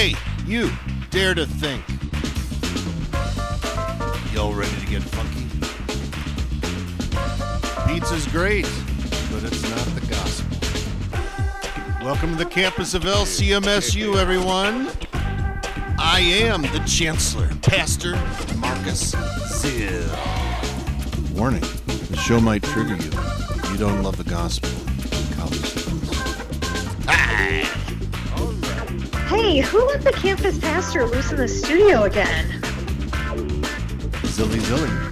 Hey, you, dare to think. Y'all ready to get funky? Pizza's great, but it's not the gospel. Welcome to the campus of LCMSU, everyone. I am the Chancellor, Pastor Marcus Zill. Warning, the show might trigger you. If you don't love the gospel. Who let the campus pastor loose in the studio again? Zilly Zilly.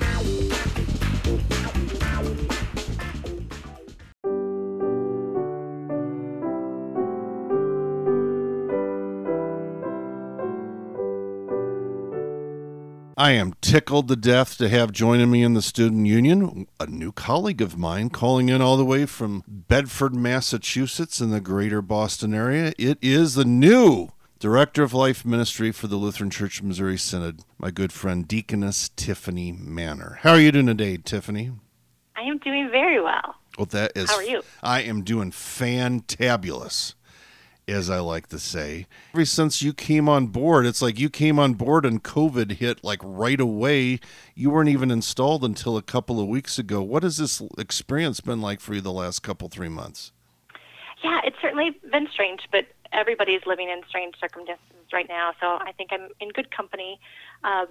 I am tickled to death to have joining me in the student union a new colleague of mine calling in all the way from Bedford, Massachusetts in the greater Boston area. It is the new Director of Life Ministry for the Lutheran Church of Missouri Synod, my good friend Deaconess Tiffany Manor. How are you doing today, Tiffany? I am doing very well. Well, that is. How are you? I am doing fantabulous, as I like to say. Ever since you came on board, it's like you came on board and COVID hit like right away. You weren't even installed until a couple of weeks ago. What has this experience been like for you the last couple three months? Yeah, it's certainly been strange, but everybody's living in strange circumstances right now. So I think I'm in good company. Um,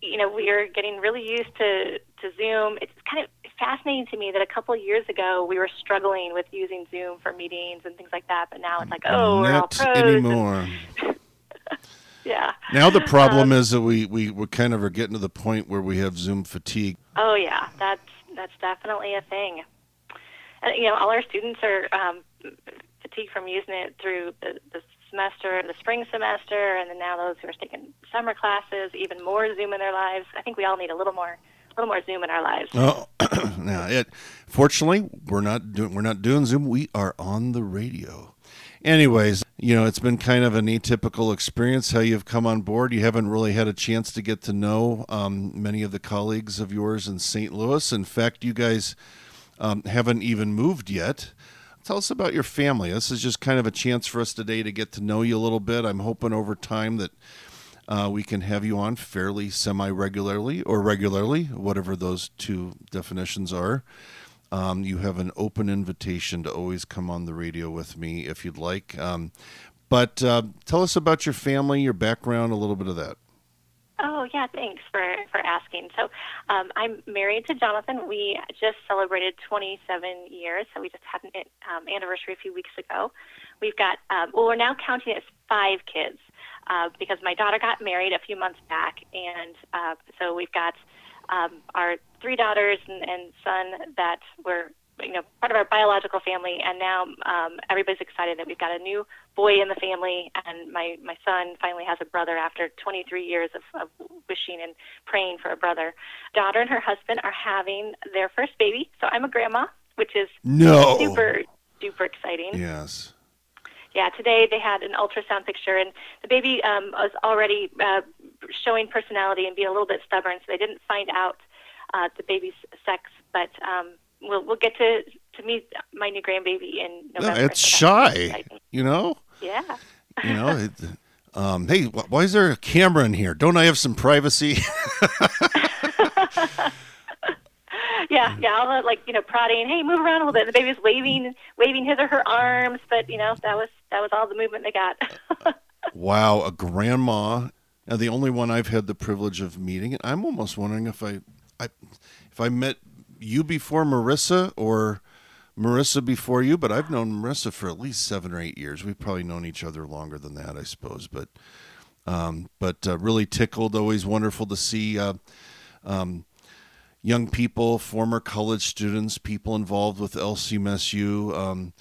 you know, we are getting really used to to Zoom. It's kind of fascinating to me that a couple of years ago we were struggling with using Zoom for meetings and things like that, but now it's like, oh, we're all Not pros. anymore. yeah. Now the problem Um, is that we, we we kind of are getting to the point where we have Zoom fatigue. Oh yeah, that's that's definitely a thing. And, you know, all our students are um, fatigued from using it through the, the semester, the spring semester, and then now those who are taking summer classes, even more Zoom in their lives. I think we all need a little more, a little more Zoom in our lives. Oh, now it. Fortunately, we're not doing we're not doing Zoom. We are on the radio. Anyways, you know it's been kind of an atypical experience how you've come on board. You haven't really had a chance to get to know um, many of the colleagues of yours in St. Louis. In fact, you guys um, haven't even moved yet. Tell us about your family. This is just kind of a chance for us today to get to know you a little bit. I'm hoping over time that uh, we can have you on fairly semi regularly or regularly, whatever those two definitions are. Um, you have an open invitation to always come on the radio with me if you'd like. Um, but uh, tell us about your family, your background, a little bit of that. Oh yeah, thanks for for asking. So, um, I'm married to Jonathan. We just celebrated 27 years, so we just had an um, anniversary a few weeks ago. We've got um, well, we're now counting as five kids uh, because my daughter got married a few months back, and uh, so we've got um, our three daughters and, and son that were you know part of our biological family, and now um, everybody's excited that we've got a new boy in the family, and my my son finally has a brother after 23 years of, of wishing and praying for a brother. Daughter and her husband are having their first baby, so I'm a grandma, which is No. super super exciting. Yes. Yeah, today they had an ultrasound picture, and the baby um, was already uh, showing personality and being a little bit stubborn, so they didn't find out uh, the baby's sex. But um, we'll we'll get to to meet my new grandbaby in No, November. it's so shy, you know? Yeah. You know, it, um, hey, why is there a camera in here? Don't I have some privacy? Yeah, yeah, all the like you know prodding, hey, move around a little bit. And the baby's waving, waving his or her arms, but you know that was that was all the movement they got. Wow, a grandma. Now, the only one I've had the privilege of meeting. And I'm almost wondering if I, I, if I met you before Marissa or Marissa before you. But I've known Marissa for at least seven or eight years. We've probably known each other longer than that, I suppose. But, um, but uh, really tickled. Always wonderful to see. Uh, um, young people, former college students, people involved with LCMSU, um,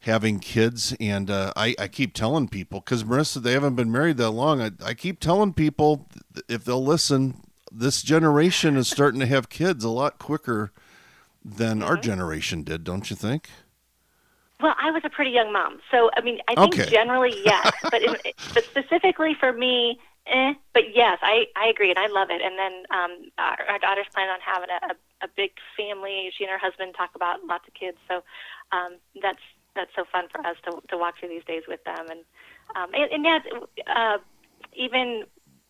having kids. And uh, I, I keep telling people, because Marissa, they haven't been married that long. I, I keep telling people, if they'll listen, this generation is starting to have kids a lot quicker than our generation did, don't you think? Well, I was a pretty young mom, so I mean, I think Okay. generally yes, but in, but specifically for me, eh. But yes, I I agree, and I love it. And then um, our, our daughter's planning on having a, a, a big family. She and her husband talk about lots of kids, so um, that's that's so fun for us to to walk through these days with them, and um, and, and yeah, uh, even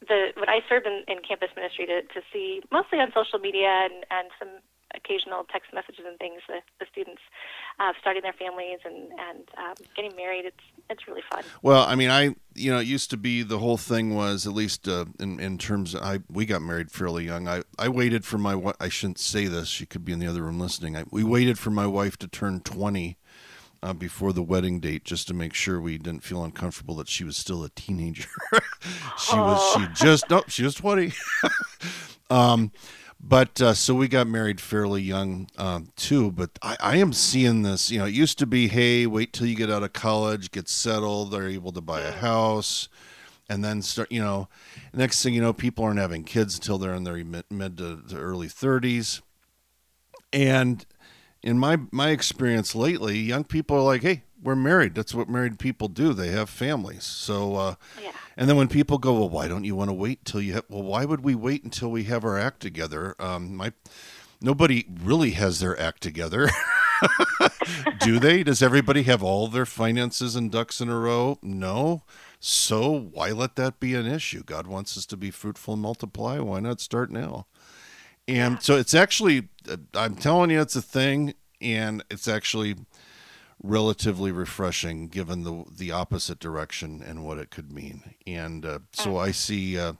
the what I served in, in campus ministry to to see mostly on social media and and some occasional text messages and things the, the students uh, starting their families and and um, getting married it's it's really fun well i mean i you know it used to be the whole thing was at least uh, in in terms of, i we got married fairly young i i waited for my i shouldn't say this she could be in the other room listening I, we waited for my wife to turn 20 uh, before the wedding date just to make sure we didn't feel uncomfortable that she was still a teenager. she oh. was she just no she was twenty. um, but uh, so we got married fairly young um, too. But I, I, am seeing this. You know, it used to be, hey, wait till you get out of college, get settled, they're able to buy a house, and then start. You know, next thing you know, people aren't having kids until they're in their mid, mid to, to early thirties. And in my my experience lately, young people are like, hey, we're married. That's what married people do. They have families. So, uh, yeah. And then when people go, well, why don't you want to wait until you have, well, why would we wait until we have our act together? Um, my, nobody really has their act together. do they? Does everybody have all their finances and ducks in a row? No. So why let that be an issue? God wants us to be fruitful and multiply. Why not start now? And so it's actually, uh, I'm telling you, it's a thing, and it's actually relatively refreshing given the the opposite direction and what it could mean. And uh, so I see, uh,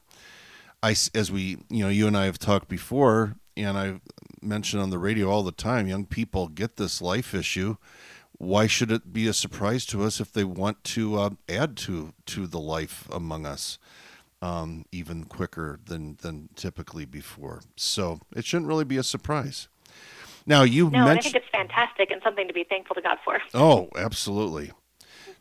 I as we you know you and I have talked before, and I mentioned on the radio all the time, young people get this life issue. Why should it be a surprise to us if they want to uh, add to to the life among us? Um, even quicker than than typically before. So it shouldn't really be a surprise. Now you no, mentioned. I think it's fantastic and something to be thankful to God for. Oh, absolutely.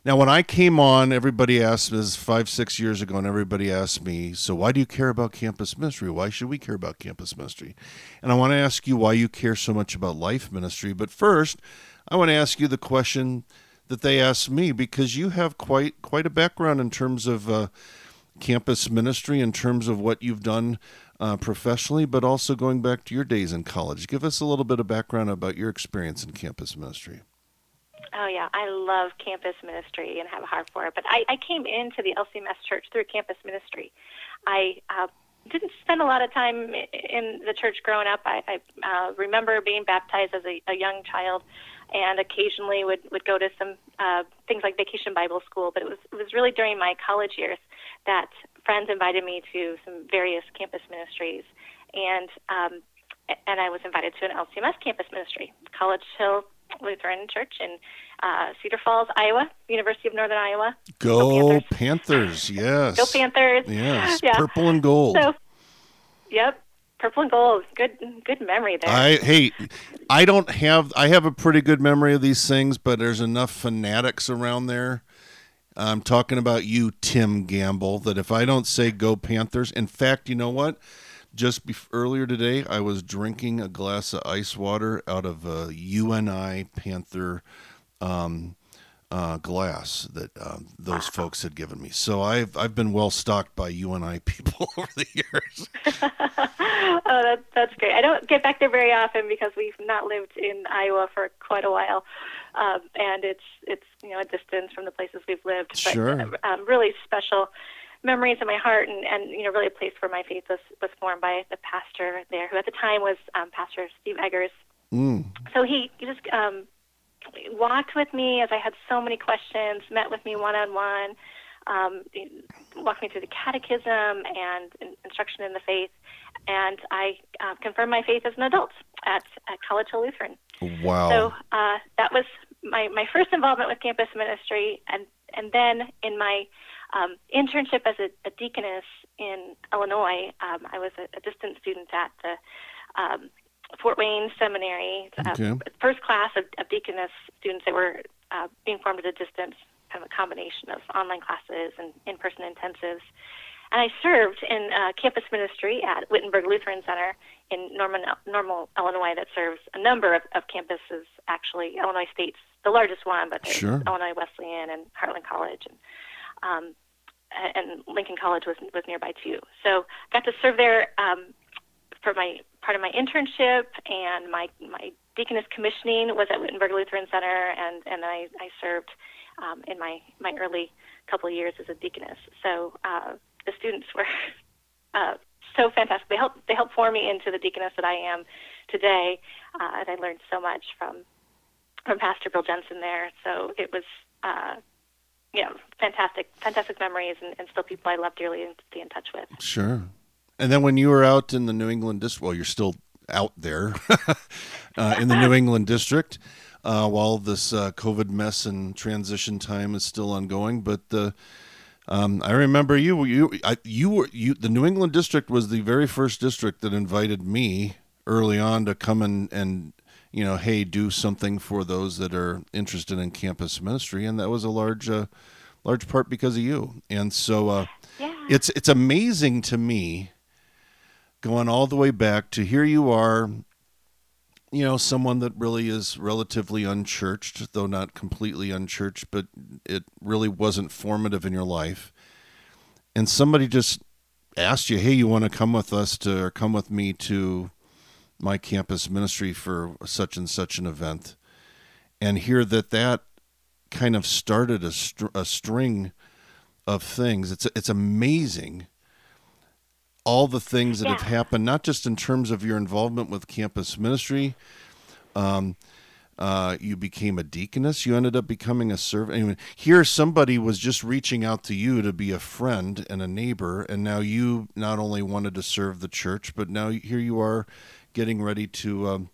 Now, when I came on, everybody asked this five, six years ago, and everybody asked me, "So why do you care about campus ministry? Why should we care about campus ministry?" And I want to ask you why you care so much about life ministry. But first, I want to ask you the question that they asked me because you have quite quite a background in terms of uh, campus ministry, in terms of what you've done uh, professionally, but also going back to your days in college. Give us a little bit of background about your experience in campus ministry. Oh yeah, I love campus ministry and have a heart for it. But I, I came into the LCMS church through campus ministry. I uh, didn't spend a lot of time in the church growing up. I, I uh, remember being baptized as a, a young child, and occasionally would would go to some uh, things like Vacation Bible School. But it was it was really during my college years that friends invited me to some various campus ministries, and um, and I was invited to an LCMS campus ministry, College Hill Lutheran Church in uh, Cedar Falls, Iowa, University of Northern Iowa. Go, Go Panthers. Panthers. yes. Go Panthers. Yes, yeah. purple and gold. So, yep, purple and gold. Good, good memory there. I hey, I don't have. I have a pretty good memory of these things, but there's enough fanatics around there I'm talking about you, Tim Gamble, that if I don't say go Panthers, in fact, you know what? Just earlier today, I was drinking a glass of ice water out of a UNI Panther um, uh, glass that uh, those folks had given me. So I've I've been well stocked by UNI people over the years. oh, that, that's great. I don't get back there very often because we've not lived in Iowa for quite a while um, and it's it's you know a distance from the places we've lived. But, sure. Um, really special memories in my heart, and and you know really a place where my faith was was formed by the pastor there, who at the time was um, Pastor Steve Eggers. Mm. So he just um, walked with me as I had so many questions, met with me one on one. Um, walked me through the catechism and instruction in the faith, and I uh, confirmed my faith as an adult at, at College Hill Lutheran. Wow. So uh, that was my, my first involvement with campus ministry. And, and then in my um, internship as a, a, deaconess in Illinois, um, I was a, a, distant student at the um, Fort Wayne Seminary. Okay. first class of, of, deaconess students that were uh, being formed at a distance, kind of a combination of online classes and in person intensives. And I served in uh, campus ministry at Wittenberg Lutheran Center in Norman, Normal, Illinois, that serves a number of, of campuses. Actually, Illinois State's the largest one, but there's sure. Illinois Wesleyan and Heartland College, and um, and Lincoln College was was nearby too. So I got to serve there um, for my part of my internship and my my deaconess commissioning was at Wittenberg Lutheran Center, and and I I served um, in my my early couple of years as a deaconess. So uh, the students were uh, so fantastic. They helped they helped form me into the deaconess that I am today, uh, and I learned so much from from Pastor Bill Jensen there. So it was. Uh, you know, fantastic, fantastic memories, and, and still people I love dearly and stay in touch with. Sure. And then when you were out in the New England district, well, you're still out there uh, in the New England district uh, while this uh, COVID mess and transition time is still ongoing. But uh, um, I remember you, you, I, you were, you. The New England district was the very first district that invited me early on to come and and you know, hey, do something for those that are interested in campus ministry, and that was a large, uh, large part because of you. And so, uh, yeah. it's it's amazing to me, going all the way back to here you are, you know, someone that really is relatively unchurched, though not completely unchurched, but it really wasn't formative in your life, and somebody just asked you, hey, you want to come with us to, or come with me to my campus ministry for such and such an event and hear that that kind of started a, str- a string of things it's it's amazing all the things that Yeah. have happened not just in terms of your involvement with campus ministry um, uh, you became a deaconess. You ended up becoming a servant. Anyway, here, somebody was just reaching out to you to be a friend and a neighbor, and now you not only wanted to serve the church, but now here you are, getting ready to, um,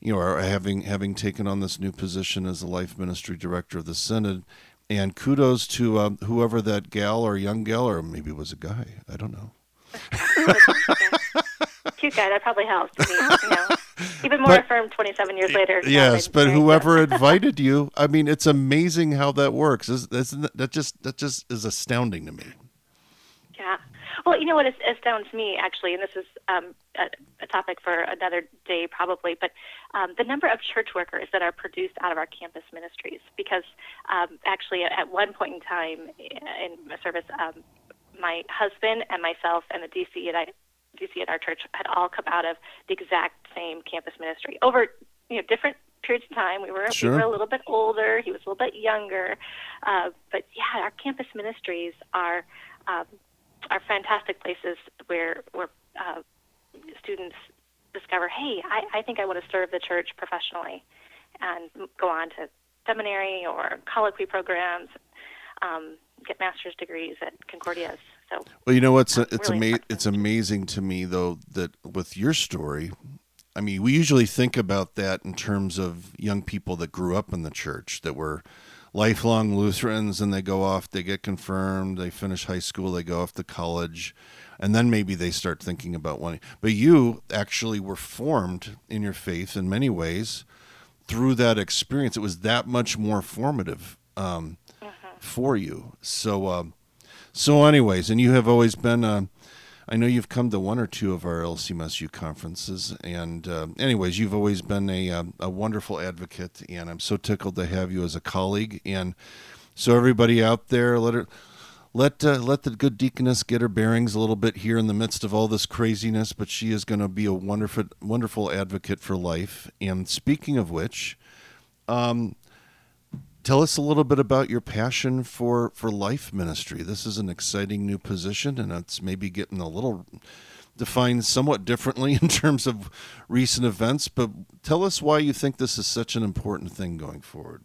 you know, having having taken on this new position as the life ministry director of the synod. And kudos to um, whoever that gal or young gal, or maybe it was a guy. I don't know. Cute guy. That probably helped. Me, you know. Even more But- affirmed 27 years later. Yes, but whoever invited you, I mean, it's amazing how that works. Is that that just that just is astounding to me. Yeah. Well, you know what astounds me actually, and this is um, a, a topic for another day probably, but um, the number of church workers that are produced out of our campus ministries. Because um, actually, at one point in time in my service, um, my husband and myself and the DC at I, DC at our church had all come out of the exact same campus ministry over you know different periods of time. We were Sure. we were a little bit older. He was a little bit younger, uh, but yeah, our campus ministries are. Um, are fantastic places where where uh, students discover, hey, I, I think I want to serve the church professionally, and go on to seminary or colloquy programs, um, get master's degrees at Concordias. So Well, you know what's it's really ama- it's amazing to me though that with your story, I mean, we usually think about that in terms of young people that grew up in the church that were lifelong Lutherans and they go off, they get confirmed, they finish high school, they go off to college, and then maybe they start thinking about wanting. But you actually were formed in your faith in many ways through that experience. It was that much more formative um, for you. So, um, so anyways, and you have always been. Uh, I know you've come to one or two of our LCMSU conferences, and uh, anyways, you've always been a um, a wonderful advocate, and I'm so tickled to have you as a colleague. And so, everybody out there, let her. Let uh, let the good deaconess get her bearings a little bit here in the midst of all this craziness, but she is going to be a wonderful wonderful advocate for life. And speaking of which, um, tell us a little bit about your passion for for life ministry. This is an exciting new position, and it's maybe getting a little defined somewhat differently in terms of recent events. But tell us why you think this is such an important thing going forward.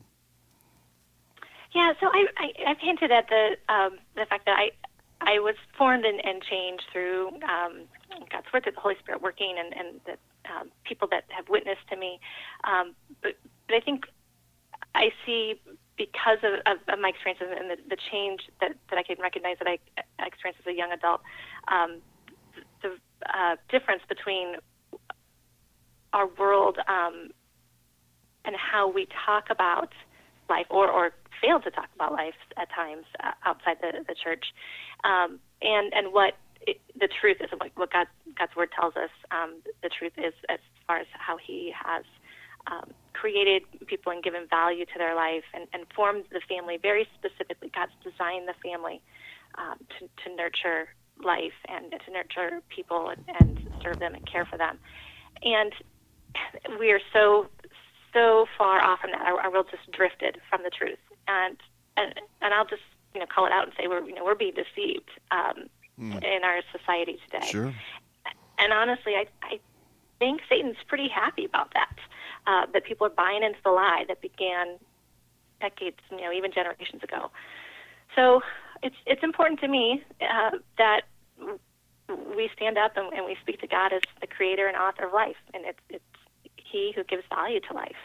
Yeah, so I, I I've hinted at the um, the fact that I I was formed and, and changed through um, God's word, through the Holy Spirit working, and and the um, people that have witnessed to me. Um, but but I think I see because of, of, of my experiences and the, the change that, that I can recognize that I, experienced as a young adult, um, the uh, difference between our world um, and how we talk about life or, or fail to talk about life at times uh, outside the, the church um, and and what it, the truth is what God, God's word tells us um, the truth is as far as how he has um, created people and given value to their life and, and formed the family very specifically God's designed the family um, to, to nurture life and to nurture people and, and serve them and care for them and we are so so far off from that. Our, our world just drifted from the truth, and and and I'll just you know call it out and say we're you know we're being deceived um, mm. in our society today. Sure. And honestly, I I think Satan's pretty happy about that. Uh, that people are buying into the lie that began decades, you know, even generations ago. So it's it's important to me uh, that we stand up and, and we speak to God as the creator and author of life, and it's it's He who gives value to life.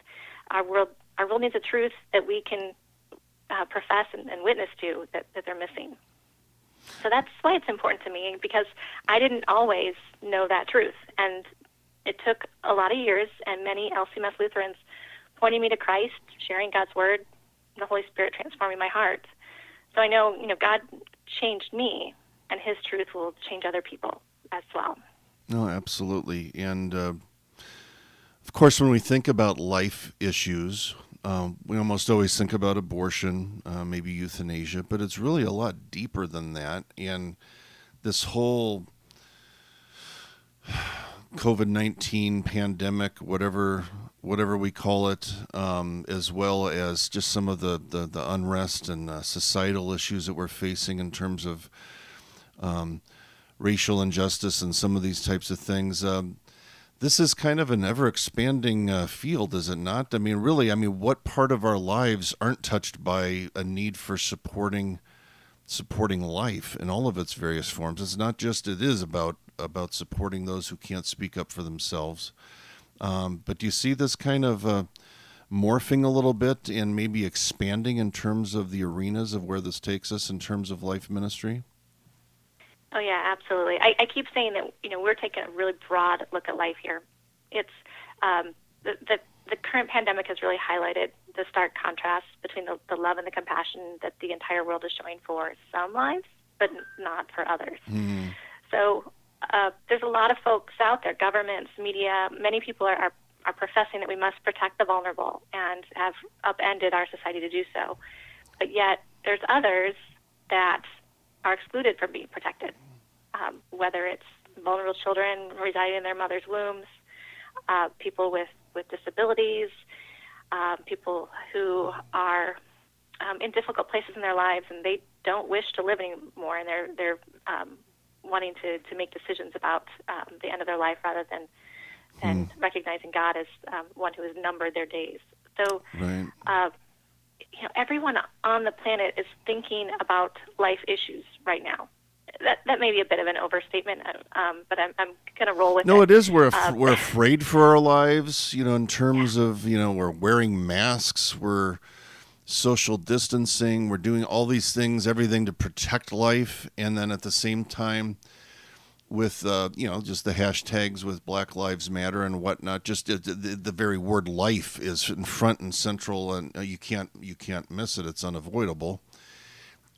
Our world our world needs a truth that we can uh, profess and, and witness to that, that they're missing. So that's why it's important to me because I didn't always know that truth, and it took a lot of years and many LCMS Lutherans pointing me to Christ, sharing God's word, the Holy Spirit transforming my heart. So I know, you know, God changed me, and His truth will change other people as well. No, absolutely. And uh, of course, when we think about life issues, um, we almost always think about abortion, uh, maybe euthanasia, but it's really a lot deeper than that. And this whole COVID 19 pandemic, whatever whatever we call it, um, as well as just some of the, the, the unrest and uh, societal issues that we're facing in terms of um, racial injustice and some of these types of things. Um, this is kind of an ever expanding uh, field, is it not? I mean, really, I mean, what part of our lives aren't touched by a need for supporting supporting life in all of its various forms? It's not just it is about about supporting those who can't speak up for themselves. Um, but do you see this kind of uh, morphing a little bit and maybe expanding in terms of the arenas of where this takes us in terms of life ministry? Oh yeah, absolutely. I, I keep saying that you know we're taking a really broad look at life here. It's um, the, the the current pandemic has really highlighted the stark contrast between the, the love and the compassion that the entire world is showing for some lives, but not for others. Mm. So uh, there's a lot of folks out there, governments, media, many people are, are, are professing that we must protect the vulnerable and have upended our society to do so. But yet, there's others that are excluded from being protected, um, whether it's vulnerable children residing in their mother's wombs, uh, people with, with disabilities, uh, people who are um, in difficult places in their lives and they don't wish to live anymore and they're, they're um, wanting to, to make decisions about um, the end of their life rather than and mm. recognizing God as um, one who has numbered their days. So, right. uh, you know, everyone on the planet is thinking about life issues right now. That that may be a bit of an overstatement, uh, um, but I'm, I'm going to roll with no, it. No, it is. We're af- uh, we're afraid for our lives. You know, in terms yeah. of you know, we're wearing masks. We're social distancing. We're doing all these things, everything to protect life, and then at the same time, with uh, you know just the hashtags with Black Lives Matter and whatnot. Just the, the, the very word "life" is in front and central, and uh, you can't you can't miss it. It's unavoidable.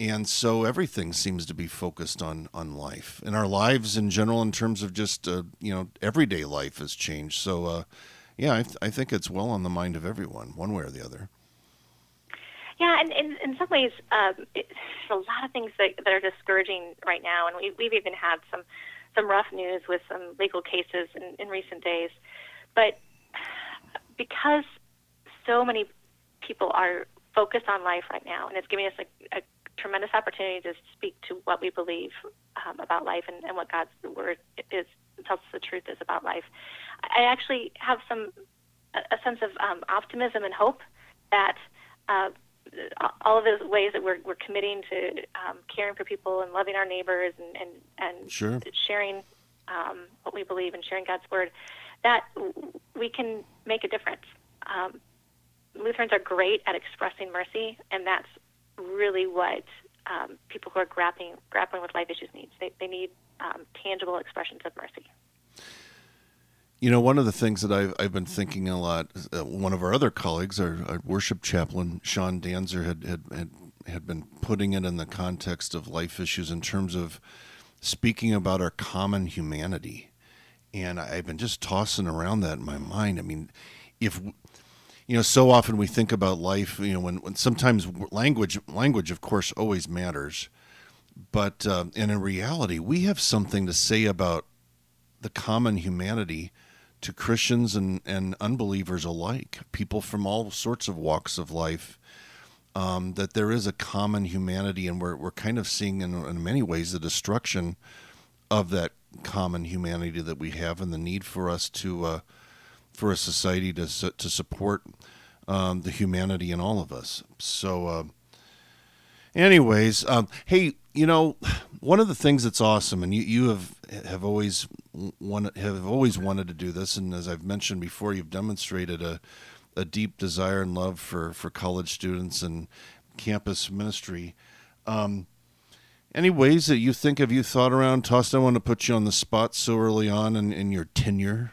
And so everything seems to be focused on on life, and our lives in general, in terms of just uh, you know everyday life, has changed. So, uh, yeah, I, th- I think it's well on the mind of everyone, one way or the other. Yeah, and in, in some ways, um, it, there's a lot of things that, that are discouraging right now, and we, we've even had some some rough news with some legal cases in, in recent days. But because so many people are focused on life right now, and it's giving us a, a tremendous opportunity to speak to what we believe um, about life and, and what God's word is tells us the truth is about life. I actually have some a, a sense of um, optimism and hope that uh, all of those ways that we're, we're committing to um, caring for people and loving our neighbors and, and, and sure. sharing um, what we believe and sharing God's word, that we can make a difference. Um, Lutherans are great at expressing mercy, and that's really what um, people who are grappling, grappling with life issues need. They, they need um, tangible expressions of mercy. You know, one of the things that I've, I've been thinking a lot, uh, one of our other colleagues, our, our, worship chaplain, Sean Daenzer, had, had, had, had been putting it in the context of life issues in terms of speaking about our common humanity. And I've been just tossing around that in my mind. I mean, if, you know, so often we think about life, you know, when, when sometimes language, language, of course, always matters. But, uh, and in reality, we have something to say about the common humanity to Christians and, and unbelievers alike, people from all sorts of walks of life, um, that there is a common humanity, and we're, we're kind of seeing in, in many ways the destruction of that common humanity that we have and the need for us to uh, for a society to to support um, the humanity in all of us. So, uh, anyways, um, hey, you know, one of the things that's awesome, and you, you have have always wanted have always wanted to do this, and as I've mentioned before, you've demonstrated a a deep desire and love for for college students and campus ministry. Um, any ways that you think have you thought around? Toss, I want to put you on the spot so early on in, in your tenure.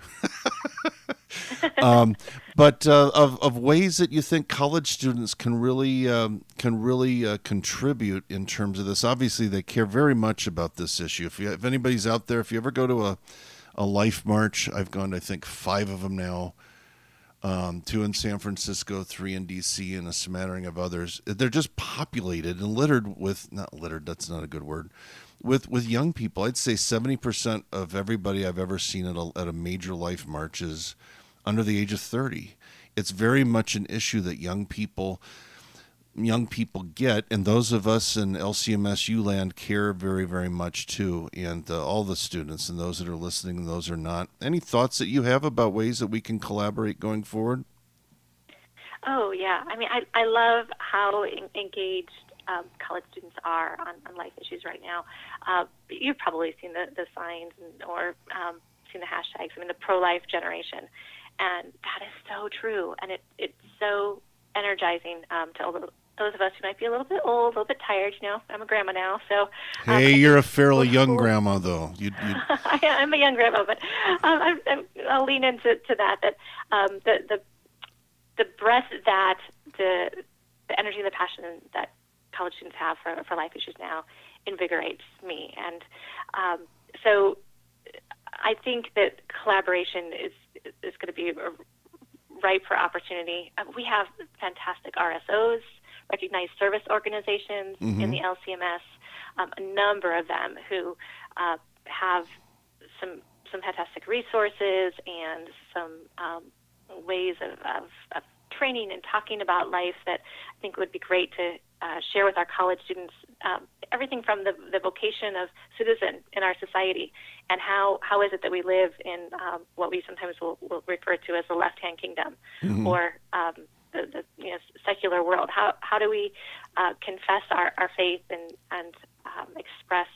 um, but uh, of, of ways that you think college students can really um, can really uh, contribute in terms of this. Obviously, they care very much about this issue. If you, if anybody's out there, if you ever go to a a life march, I've gone to I think five of them now um, two in San Francisco, three in D.C., and a smattering of others. They're just populated and littered with not littered. That's not a good word. With with young people, I'd say seventy percent of everybody I've ever seen at a, at a major life march is under the age of thirty. It's very much an issue that young people young people get, and those of us in LCMSU land care very, very much too, and uh, all the students and those that are listening and those are not. Any thoughts that you have about ways that we can collaborate going forward? Oh yeah, I mean, I I love how engaged um, college students are on, on life issues right now. Uh, you've probably seen the the signs and, or um, seen the hashtags. I mean, the pro life generation, and that is so true, and it it's so energizing um, to those of us who might be a little bit old, a little bit tired. You know, I'm a grandma now, so. Um, hey, you're a fairly young grandma, though. You, you... I'm a young grandma, but um, I, will lean into to that. That um, the the the breath that the the energy and the passion that college students have for for life issues now invigorates me, and um, so I think that collaboration is is going to be ripe for opportunity. Uh, we have fantastic RSOs recognized service organizations mm-hmm. in the LCMS, um, a number of them who uh, have some some fantastic resources and some um, ways of, of, of, training and talking about life that I think would be great to uh, share with our college students. Um, everything from the, the vocation of citizen in our society and how, how is it that we live in um, what we sometimes will, will, refer to as the left hand kingdom mm-hmm. or um, the, the you know, secular world? How, how do we uh, confess our, our faith and, and um, express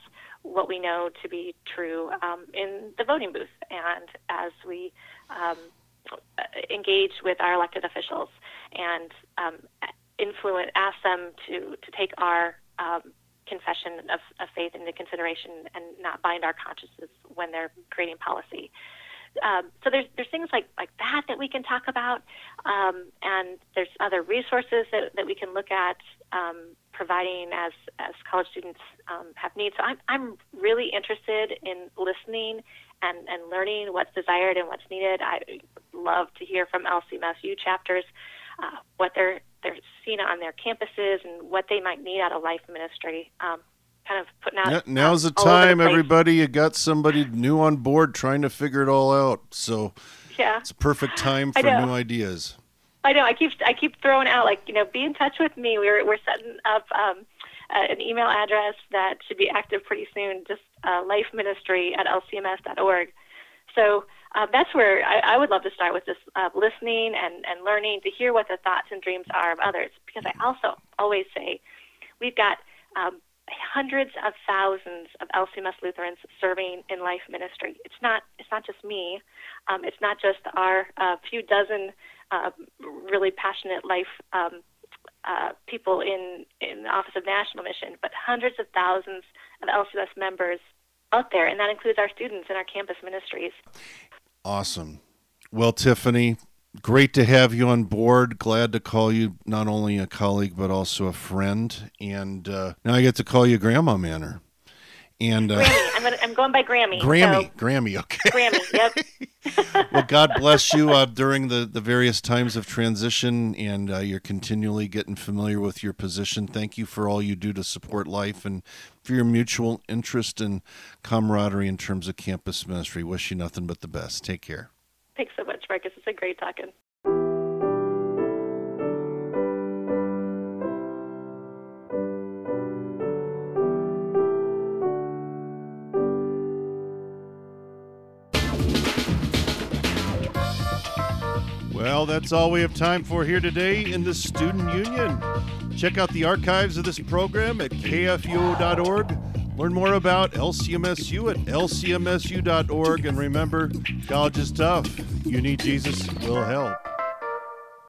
what we know to be true um, in the voting booth and as we um, engage with our elected officials and um, influence, ask them to, to take our um, confession of, of faith into consideration and not bind our consciences when they're creating policy. Um, so there's there's things like like that that we can talk about, um, and there's other resources that, that we can look at um, providing as as college students um, have needs. So I'm I'm really interested in listening and and learning what's desired and what's needed. I love to hear from LCMSU chapters uh, what they're they're seeing on their campuses and what they might need out of life ministry. Um, kind of putting out. Yeah, now's the time, the everybody. You got somebody new on board trying to figure it all out. So yeah, it's a perfect time for new ideas. I know. I keep I keep throwing out like you know, be in touch with me. We're we're setting up um, uh, an email address that should be active pretty soon. Just uh, life ministry at lcms.org. So uh, that's where I, I, would love to start with just uh, listening and, and learning to hear what the thoughts and dreams are of others. Because I also always say we've got um, hundreds of thousands of LCMS Lutherans serving in life ministry. It's not it's not just me. Um, it's not just our uh, few dozen uh, really passionate life um, uh, people in in the Office of National Mission, but hundreds of thousands of LCMS members out there, and that includes our students and our campus ministries. Awesome. Well, Tiffany, great to have you on board. Glad to call you not only a colleague but also a friend. And uh, now I get to call you Grandma Manor. And uh, Grammy. I'm, gonna, I'm going by Grammy. Grammy, so. Grammy. Okay. Grammy. Yep. well, God bless you uh, during the the various times of transition, and uh, you're continually getting familiar with your position. Thank you for all you do to support life and for your mutual interest and camaraderie in terms of campus ministry. Wish you nothing but the best. Take care. Thanks so much, Marcus. It's a great talking. Well, that's all we have time for here today in the Student Union. Check out the archives of this program at kfuo.org. Learn more about LCMSU at lcmsu.org. And remember, college is tough. You need Jesus, we'll help.